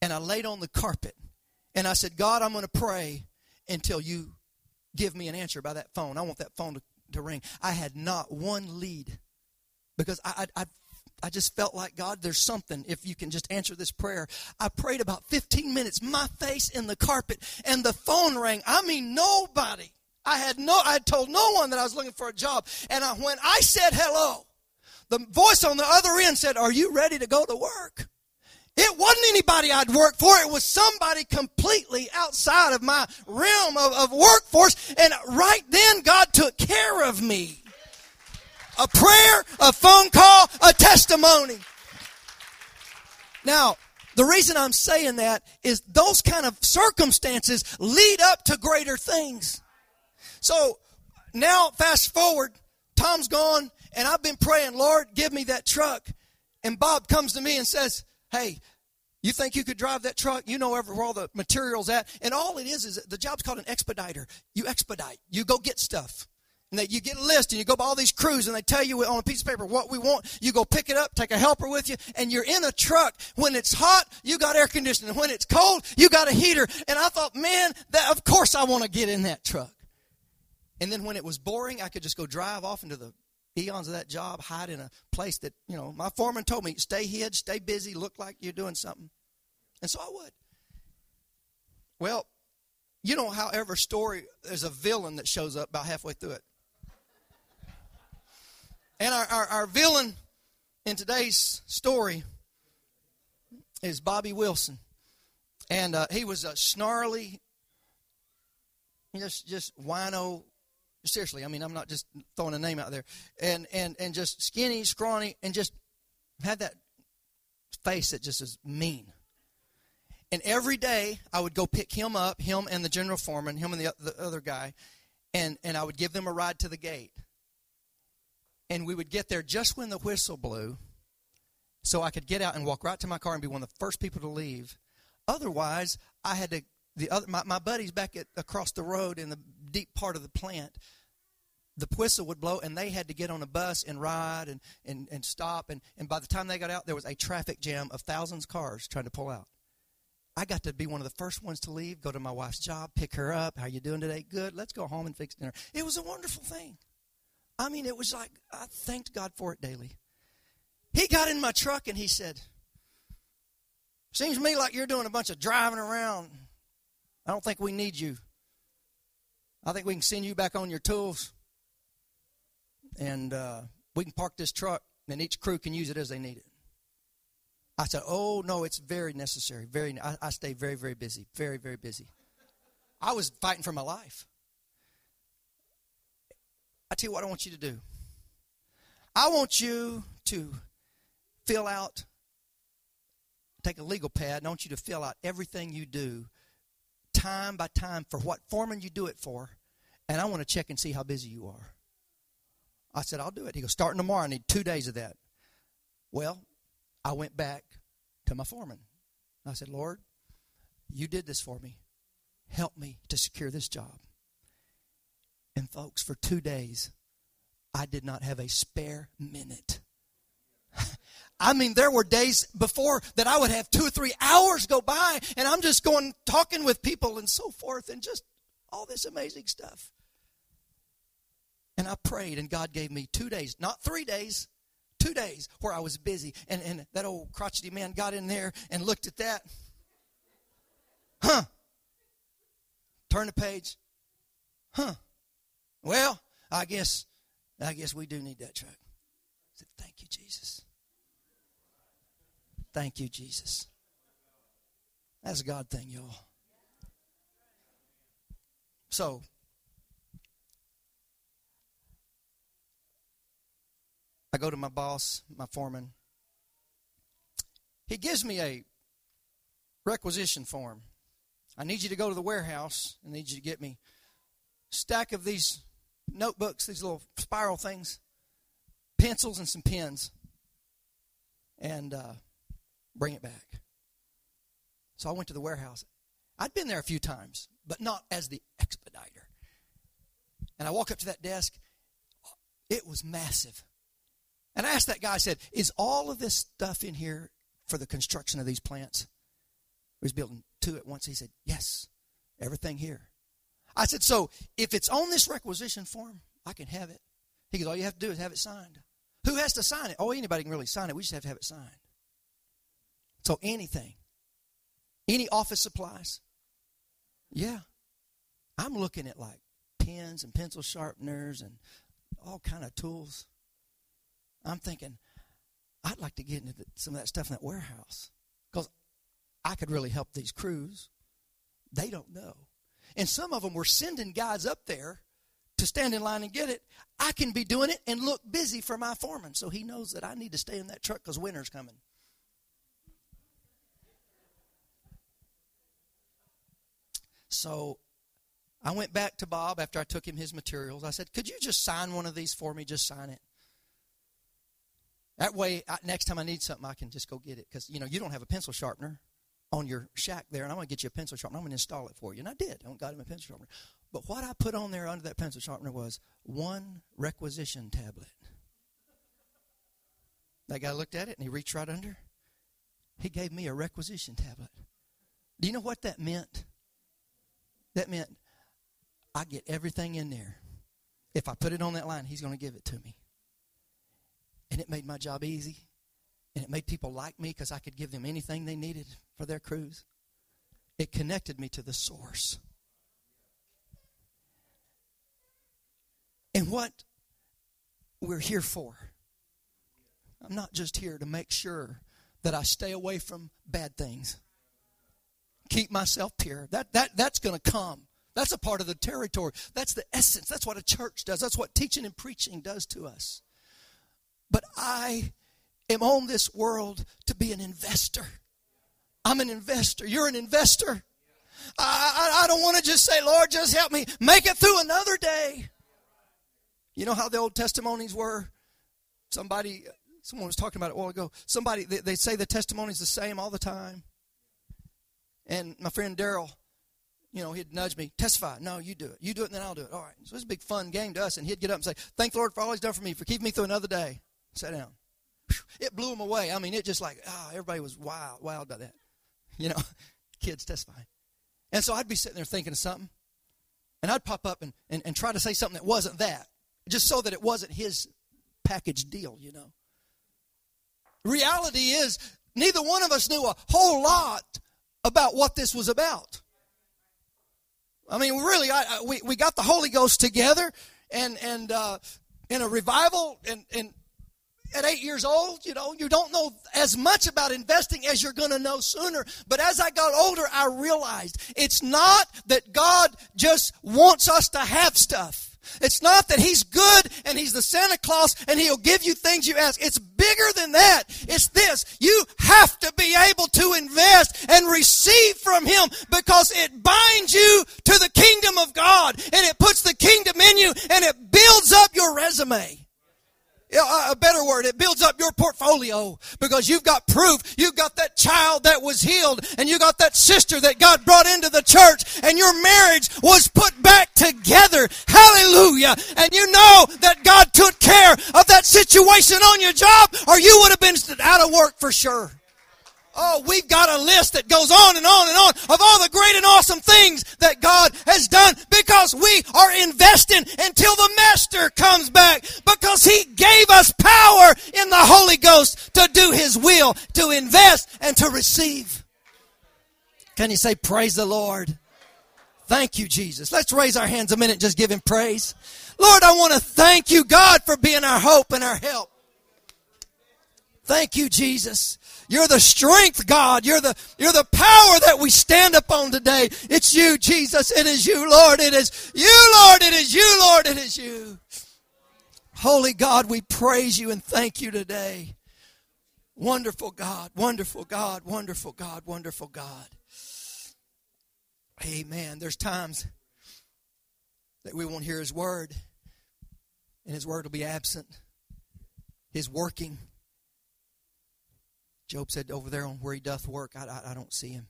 And I laid on the carpet and I said, God, I'm going to pray until you give me an answer by that phone. I want that phone to, to ring. I had not one lead because I, I, I I just felt like, God, there's something if you can just answer this prayer. I prayed about 15 minutes, my face in the carpet, and the phone rang. I mean, nobody. I had no, I had told no one that I was looking for a job. And I, when I said hello, the voice on the other end said, Are you ready to go to work? It wasn't anybody I'd worked for. It was somebody completely outside of my realm of, of workforce. And right then, God took care of me. A prayer, a phone call, a testimony. Now, the reason I'm saying that is those kind of circumstances lead up to greater things. So now, fast forward, Tom's gone, and I've been praying, Lord, give me that truck. And Bob comes to me and says, hey, You think you could drive that truck? You know where all the materials at, and all it is is the job's called an expediter. You expedite. You go get stuff. And that you get a list and you go by all these crews and they tell you on a piece of paper what we want. You go pick it up, take a helper with you, and you're in a truck. When it's hot, you got air conditioning. When it's cold, you got a heater. And I thought, man, that, of course I want to get in that truck. And then when it was boring, I could just go drive off into the eons of that job, hide in a place that, you know, my foreman told me, stay hid, stay busy, look like you're doing something. And so I would. Well, you know, however, story, there's a villain that shows up about halfway through it. And our, our, our villain in today's story is Bobby Wilson. And uh, he was a snarly, just, just wino Seriously, I mean, I'm not just throwing a name out there. And and and just skinny, scrawny, and just had that face that just is mean. And every day I would go pick him up, him and the general foreman, him and the, the other guy, and, and I would give them a ride to the gate. And we would get there just when the whistle blew so I could get out and walk right to my car and be one of the first people to leave. Otherwise, I had to the other my, my buddies back at across the road in the deep part of the plant the whistle would blow and they had to get on a bus and ride and, and, and stop and, and by the time they got out there was a traffic jam of thousands of cars trying to pull out. I got to be one of the first ones to leave go to my wife's job pick her up how you doing today? Good let's go home and fix dinner. It was a wonderful thing i mean it was like i thanked god for it daily he got in my truck and he said seems to me like you're doing a bunch of driving around I don't think we need you. I think we can send you back on your tools, and uh, we can park this truck, and each crew can use it as they need it. I said, "Oh no, it's very necessary. Very, I, I stay very, very busy. Very, very busy. I was fighting for my life. Tell you what, I want you to do. I want you to fill out, take a legal pad, and I want you to fill out everything you do time by time for what foreman you do it for, and I want to check and see how busy you are. I said, I'll do it. He goes, starting tomorrow, I need two days of that. Well, I went back to my foreman. I said, Lord, you did this for me. Help me to secure this job. And folks, for two days, I did not have a spare minute. *laughs* I mean, there were days before that I would have two or three hours go by, and I'm just going talking with people and so forth, and just all this amazing stuff. And I prayed, and God gave me two days, not three days, two days where I was busy. And, and that old crotchety man got in there and looked at that. Huh. Turn the page. Huh. Well, I guess I guess we do need that truck. I said, Thank you, Jesus. Thank you, Jesus. That's a God thing, y'all. So, I go to my boss, my foreman. He gives me a requisition form. I need you to go to the warehouse. I need you to get me stack of these notebooks, these little spiral things, pencils, and some pens. And uh, bring it back. So I went to the warehouse. I'd been there a few times, but not as the expediter. And I walk up to that desk. It was massive. And I asked that guy, I said, Is all of this stuff in here for the construction of these plants? He was building two at once. He said, Yes, everything here. I said, So if it's on this requisition form, I can have it. He goes, All you have to do is have it signed. Who has to sign it? Oh, anybody can really sign it. We just have to have it signed. So anything. Any office supplies? Yeah. I'm looking at like pens and pencil sharpeners and all kind of tools. I'm thinking, I'd like to get into some of that stuff in that warehouse because I could really help these crews. They don't know. And some of them were sending guys up there to stand in line and get it. I can be doing it and look busy for my foreman so he knows that I need to stay in that truck because winter's coming. So I went back to Bob after I took him his materials. I said, Could you just sign one of these for me? Just sign it. That way, I, next time I need something, I can just go get it. Because, you know, you don't have a pencil sharpener. On your shack there, and I'm going to get you a pencil sharpener. I'm going to install it for you. And I did. I got him a pencil sharpener. But what I put on there under that pencil sharpener was one requisition tablet. That guy looked at it and he reached right under. He gave me a requisition tablet. Do you know what that meant? That meant I get everything in there. If I put it on that line, he's going to give it to me. And it made my job easy. And it made people like me because I could give them anything they needed for their cruise. It connected me to the source. And what we're here for. I'm not just here to make sure that I stay away from bad things. Keep myself pure. That, that, that's going to come. That's a part of the territory. That's the essence. That's what a church does. That's what teaching and preaching does to us. But I am on this world to be an investor. I'm an investor. You're an investor. I, I, I don't want to just say, Lord, just help me make it through another day. You know how the old testimonies were? Somebody, someone was talking about it a while ago. Somebody, they, they say the testimony's the same all the time. And my friend Daryl, you know, he'd nudge me, testify. No, you do it. You do it, and then I'll do it. All right. So it's a big fun game to us. And he'd get up and say, Thank the Lord for all he's done for me, for keeping me through another day. Sit down. *laughs* It blew him away. I mean, it just like, oh, everybody was wild, wild by that. *laughs* You know, *laughs* kids testifying. And so I'd be sitting there thinking of something, and I'd pop up and, and, and try to say something that wasn't that, just so that it wasn't his package deal, you know. Reality is, neither one of us knew a whole lot about what this was about. I mean, really, I, I, we, we got the Holy Ghost together and, and uh, in a revival, and, and at eight years old, you know, you don't know as much about investing as you're going to know sooner. But as I got older, I realized it's not that God just wants us to have stuff. It's not that He's good and He's the Santa Claus and He'll give you things you ask. It's bigger than that. It's this. You have to be able to invest and receive from Him because it binds you to the kingdom of God and it puts the kingdom in you and it builds up your resume Uh, a better word, it builds up your portfolio because you've got proof. You've got that child that was healed and you got that sister that God brought into the church and your marriage was put back together. Hallelujah. And you know that God took care of that situation on your job or you would have been out of work for sure. Oh, we've got a list that goes on and on and on of all the great and awesome things that God has done because we are investing until the Master comes back because He gave us power in the Holy Ghost to do His will, to invest and to receive. Can you say, Praise the Lord? Thank you, Jesus. Let's raise our hands a minute just give Him praise. Lord, I want to thank you, God, for being our hope and our help. Thank you, Jesus. You're the strength, God. You're the, you're the power that we stand upon today. It's you, Jesus. It is you, Lord. It is you, Lord. It is you, Lord. It is you. Holy God, we praise you and thank you today. Wonderful God, wonderful God, wonderful God, wonderful God. Amen. There's times that we won't hear His word, and His word will be absent. His working Job said, Over there on where he doth work, I, I, I don't see him.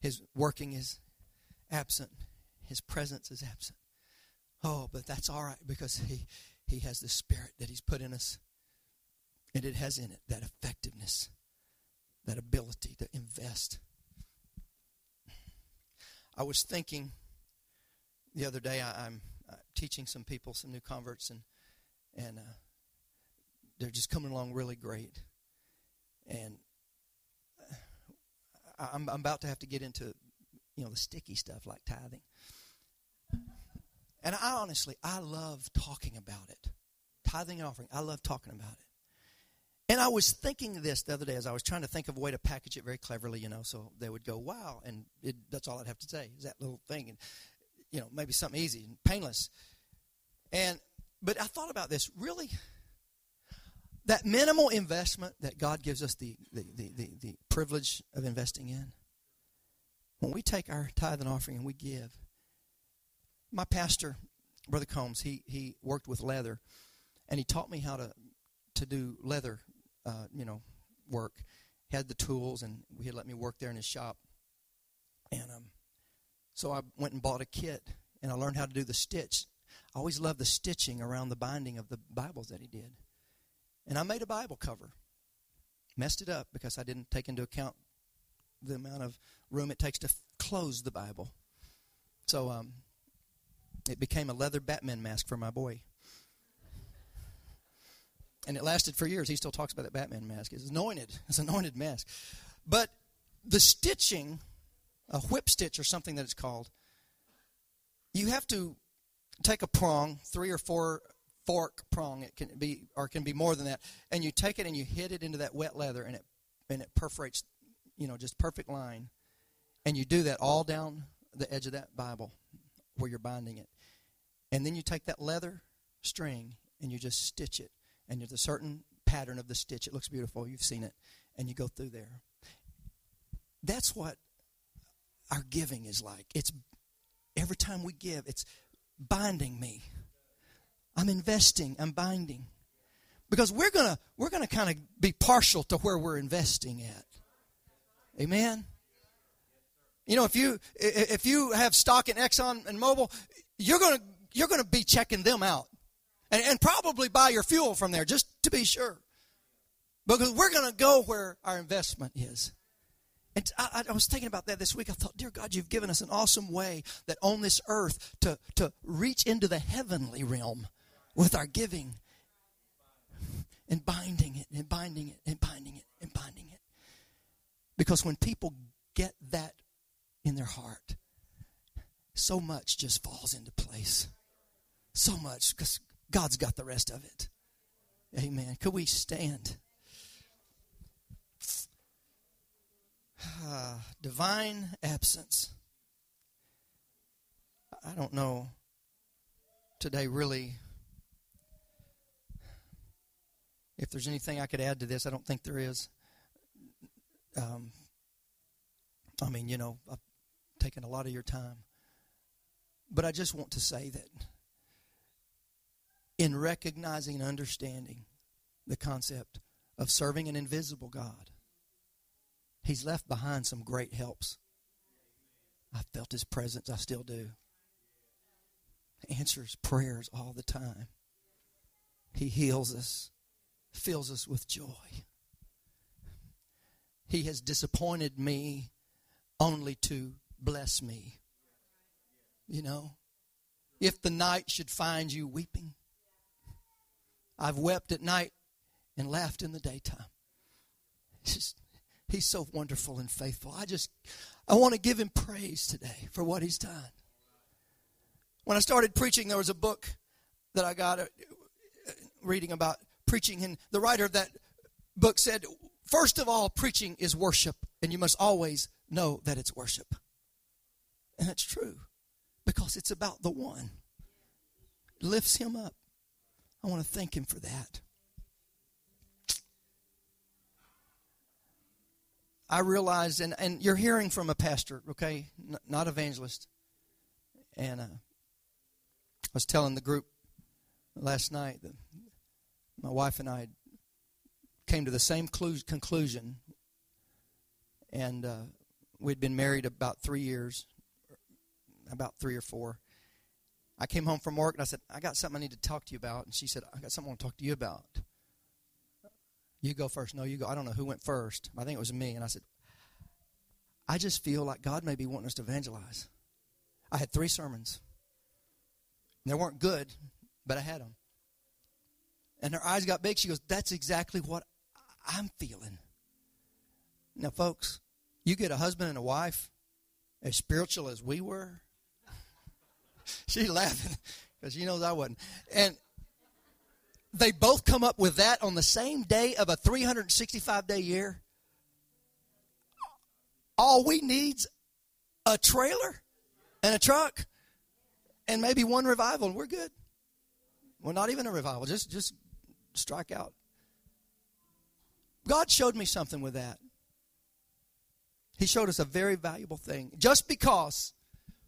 His working is absent, his presence is absent. Oh, but that's all right because he, he has the spirit that he's put in us. And it has in it that effectiveness, that ability to invest. I was thinking the other day, I, am uh, teaching some people, some new converts, and, and uh, they're just coming along really great and uh, I'm, I'm about to have to get into you know the sticky stuff like tithing. And i honestly i love talking about it. Tithing and offering i love talking about it. And i was thinking this the other day as i was trying to think of a way to package it very cleverly you know so they would go wow and it, that's all i'd have to say is that little thing and you know maybe something easy and painless. And but i thought about this really that minimal investment that God gives us the, the, the, the, the privilege of investing in, when we take our tithe and offering and we give, my pastor, Brother Combs, he, he worked with leather, and he taught me how to, to do leather, uh, you know, work. had the tools, and he let me work there in his shop. And um, so I went and bought a kit, and I learned how to do the stitch. I always loved the stitching around the binding of the Bibles that he did. And I made a Bible cover. Messed it up because I didn't take into account the amount of room it takes to f- close the Bible. So um, it became a leather Batman mask for my boy. And it lasted for years. He still talks about that Batman mask. It's anointed. It's an anointed mask. But the stitching, a whip stitch or something that it's called, you have to take a prong, three or four fork prong, it can be or can be more than that, and you take it and you hit it into that wet leather and it and it perforates, you know, just perfect line. And you do that all down the edge of that Bible where you're binding it. And then you take that leather string and you just stitch it. And there's a certain pattern of the stitch. It looks beautiful. You've seen it. And you go through there. That's what our giving is like. It's every time we give, it's binding me. I'm investing, I'm binding. Because we're gonna we're gonna kind of be partial to where we're investing at. Amen. You know, if you if you have stock in Exxon and Mobil, you're gonna you're gonna be checking them out, and, and probably buy your fuel from there just to be sure. Because we're gonna go where our investment is. And I, I, was thinking about that this week. I thought, dear God, you've given us an awesome way that on this earth to, to reach into the heavenly realm with our giving and binding it and binding it and binding it and binding it. Because when people get that in their heart, so much just falls into place. So much because God's got the rest of it. Amen. Could we stand? Uh, *sighs* divine absence. I don't know today really if there's anything I could add to this. I don't think there is. Um, I mean, you know, I've taken a lot of your time. But I just want to say that in recognizing and understanding the concept of serving an invisible God, He's left behind some great helps. I felt His presence, I still do. He answers prayers all the time. He heals us, fills us with joy. He has disappointed me only to bless me. You know, if the night should find you weeping, I've wept at night and laughed in the daytime. Just, he's so wonderful and faithful. I just, I want to give him praise today for what he's done. When I started preaching, there was a book that I got uh, reading about preaching, and the writer of that book said, First of all, preaching is worship, and you must always know that it's worship. And that's true because it's about the one. It lifts him up. I want to thank him for that. I realized, and, and you're hearing from a pastor, okay, N- not evangelist. And uh, I was telling the group last night that my wife and I came to the same conclusion, and uh, we'd been married about three years, about three or four. I came home from work and I said, I got something I need to talk to you about. And she said, I got something I want to talk to you about. You go first. No, you go. I don't know who went first. I think it was me. And I said, I just feel like God may be wanting us to evangelize. I had three sermons. They weren't good, but I had them. And her eyes got big. She goes, That's exactly what I'm feeling. Now, folks, you get a husband and a wife as spiritual as we were. *laughs* She's laughing because she knows I wasn't. And they both come up with that on the same day of a 365 day year. All we need's a trailer and a truck and maybe one revival, and we're good. Well, not even a revival. Just just strike out. God showed me something with that. He showed us a very valuable thing. Just because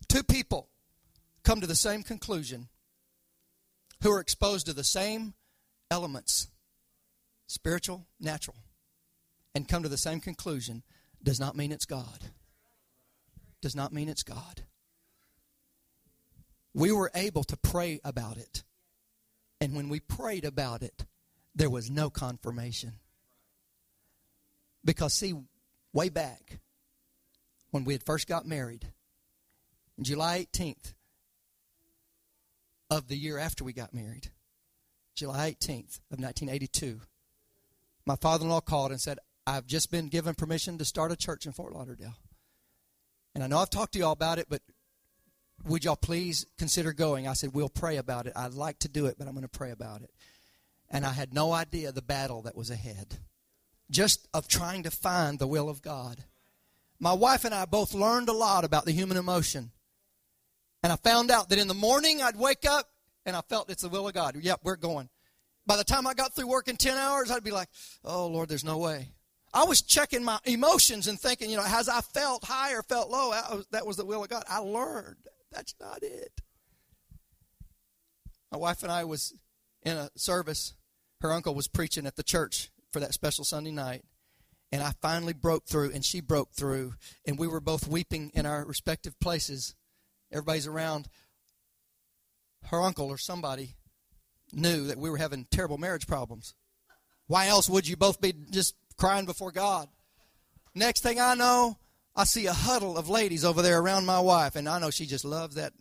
two people come to the same conclusion who are exposed to the same elements spiritual, natural and come to the same conclusion does not mean it's God. Does not mean it's God. We were able to pray about it. And when we prayed about it, there was no confirmation. Because, see, way back when we had first got married, July 18th of the year after we got married, July 18th of 1982, my father in law called and said, I've just been given permission to start a church in Fort Lauderdale. And I know I've talked to y'all about it, but would y'all please consider going? I said, We'll pray about it. I'd like to do it, but I'm going to pray about it. And I had no idea the battle that was ahead, just of trying to find the will of God. My wife and I both learned a lot about the human emotion. And I found out that in the morning I'd wake up and I felt it's the will of God. Yep, we're going. By the time I got through working 10 hours, I'd be like, oh, Lord, there's no way. I was checking my emotions and thinking, you know, has I felt high or felt low? that was the will of God. I learned that's not it. My wife and I was in a service. Her uncle was preaching at the church for that special Sunday night. And I finally broke through, and she broke through, and we were both weeping in our respective places everybody's around, her uncle or somebody knew that we were having terrible marriage problems. Why else would you both be just crying before God? Next thing I know, I see a huddle of ladies over there around my wife, and I know she just loves that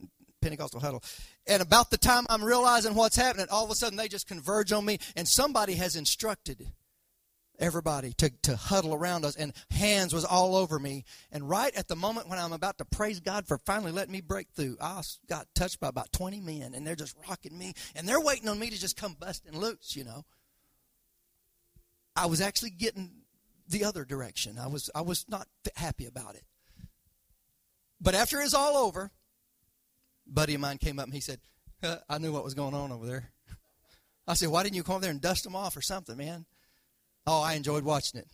Pentecostal huddle. And about the time I'm realizing what's happening, all of a sudden they just converge on me, and somebody has instructed everybody to, to huddle around us and hands was all over me. And right at the moment when i'm about to praise god for finally letting me break through i got touched by about 20 men and they're just rocking me and they're waiting on me to just come busting loose you know. I was actually getting the other direction. I was i was not happy about it. But after it's all over buddy of mine came up and he said i knew what was going on over there *laughs* i said why didn't you come over there and dust them off or something man Oh, I enjoyed watching it.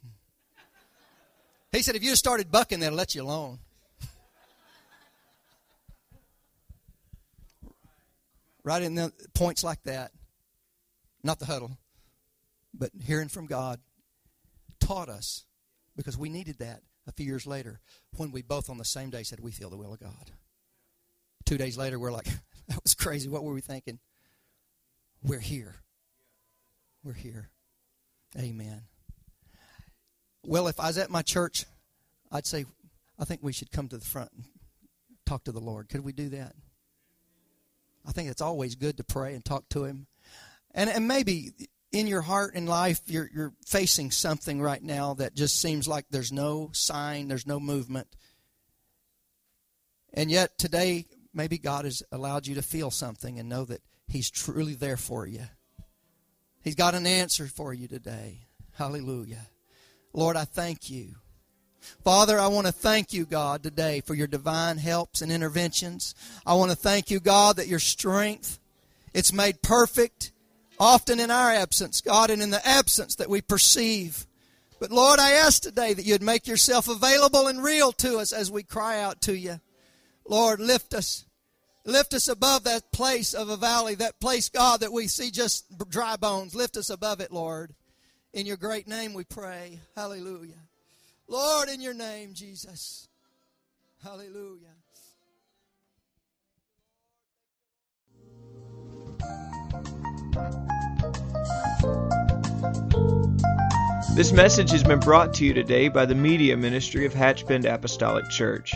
He said, if you started bucking, they'll let you alone. *laughs* right in the points like that, not the huddle, but hearing from God taught us because we needed that a few years later when we both on the same day said, We feel the will of God. Two days later, we're like, *laughs* That was crazy. What were we thinking? We're here. We're here. Amen. Well, if I was at my church, I'd say, I think we should come to the front and talk to the Lord. Could we do that? I think it's always good to pray and talk to Him. And, and maybe in your heart and life, you're, you're facing something right now that just seems like there's no sign, there's no movement. And yet today, maybe God has allowed you to feel something and know that He's truly there for you. He's got an answer for you today. Hallelujah. Lord, I thank you. Father, I want to thank you, God, today for your divine helps and interventions. I want to thank you, God, that your strength, it's made perfect often in our absence, God, and in the absence that we perceive. But Lord, I ask today that you'd make yourself available and real to us as we cry out to you. Lord, lift us. Lift us above that place of a valley, that place, God, that we see just dry bones. Lift us above it, Lord. In your great name we pray. Hallelujah. Lord, in your name, Jesus. Hallelujah. This message has been brought to you today by the Media Ministry of Hatch Bend Apostolic Church.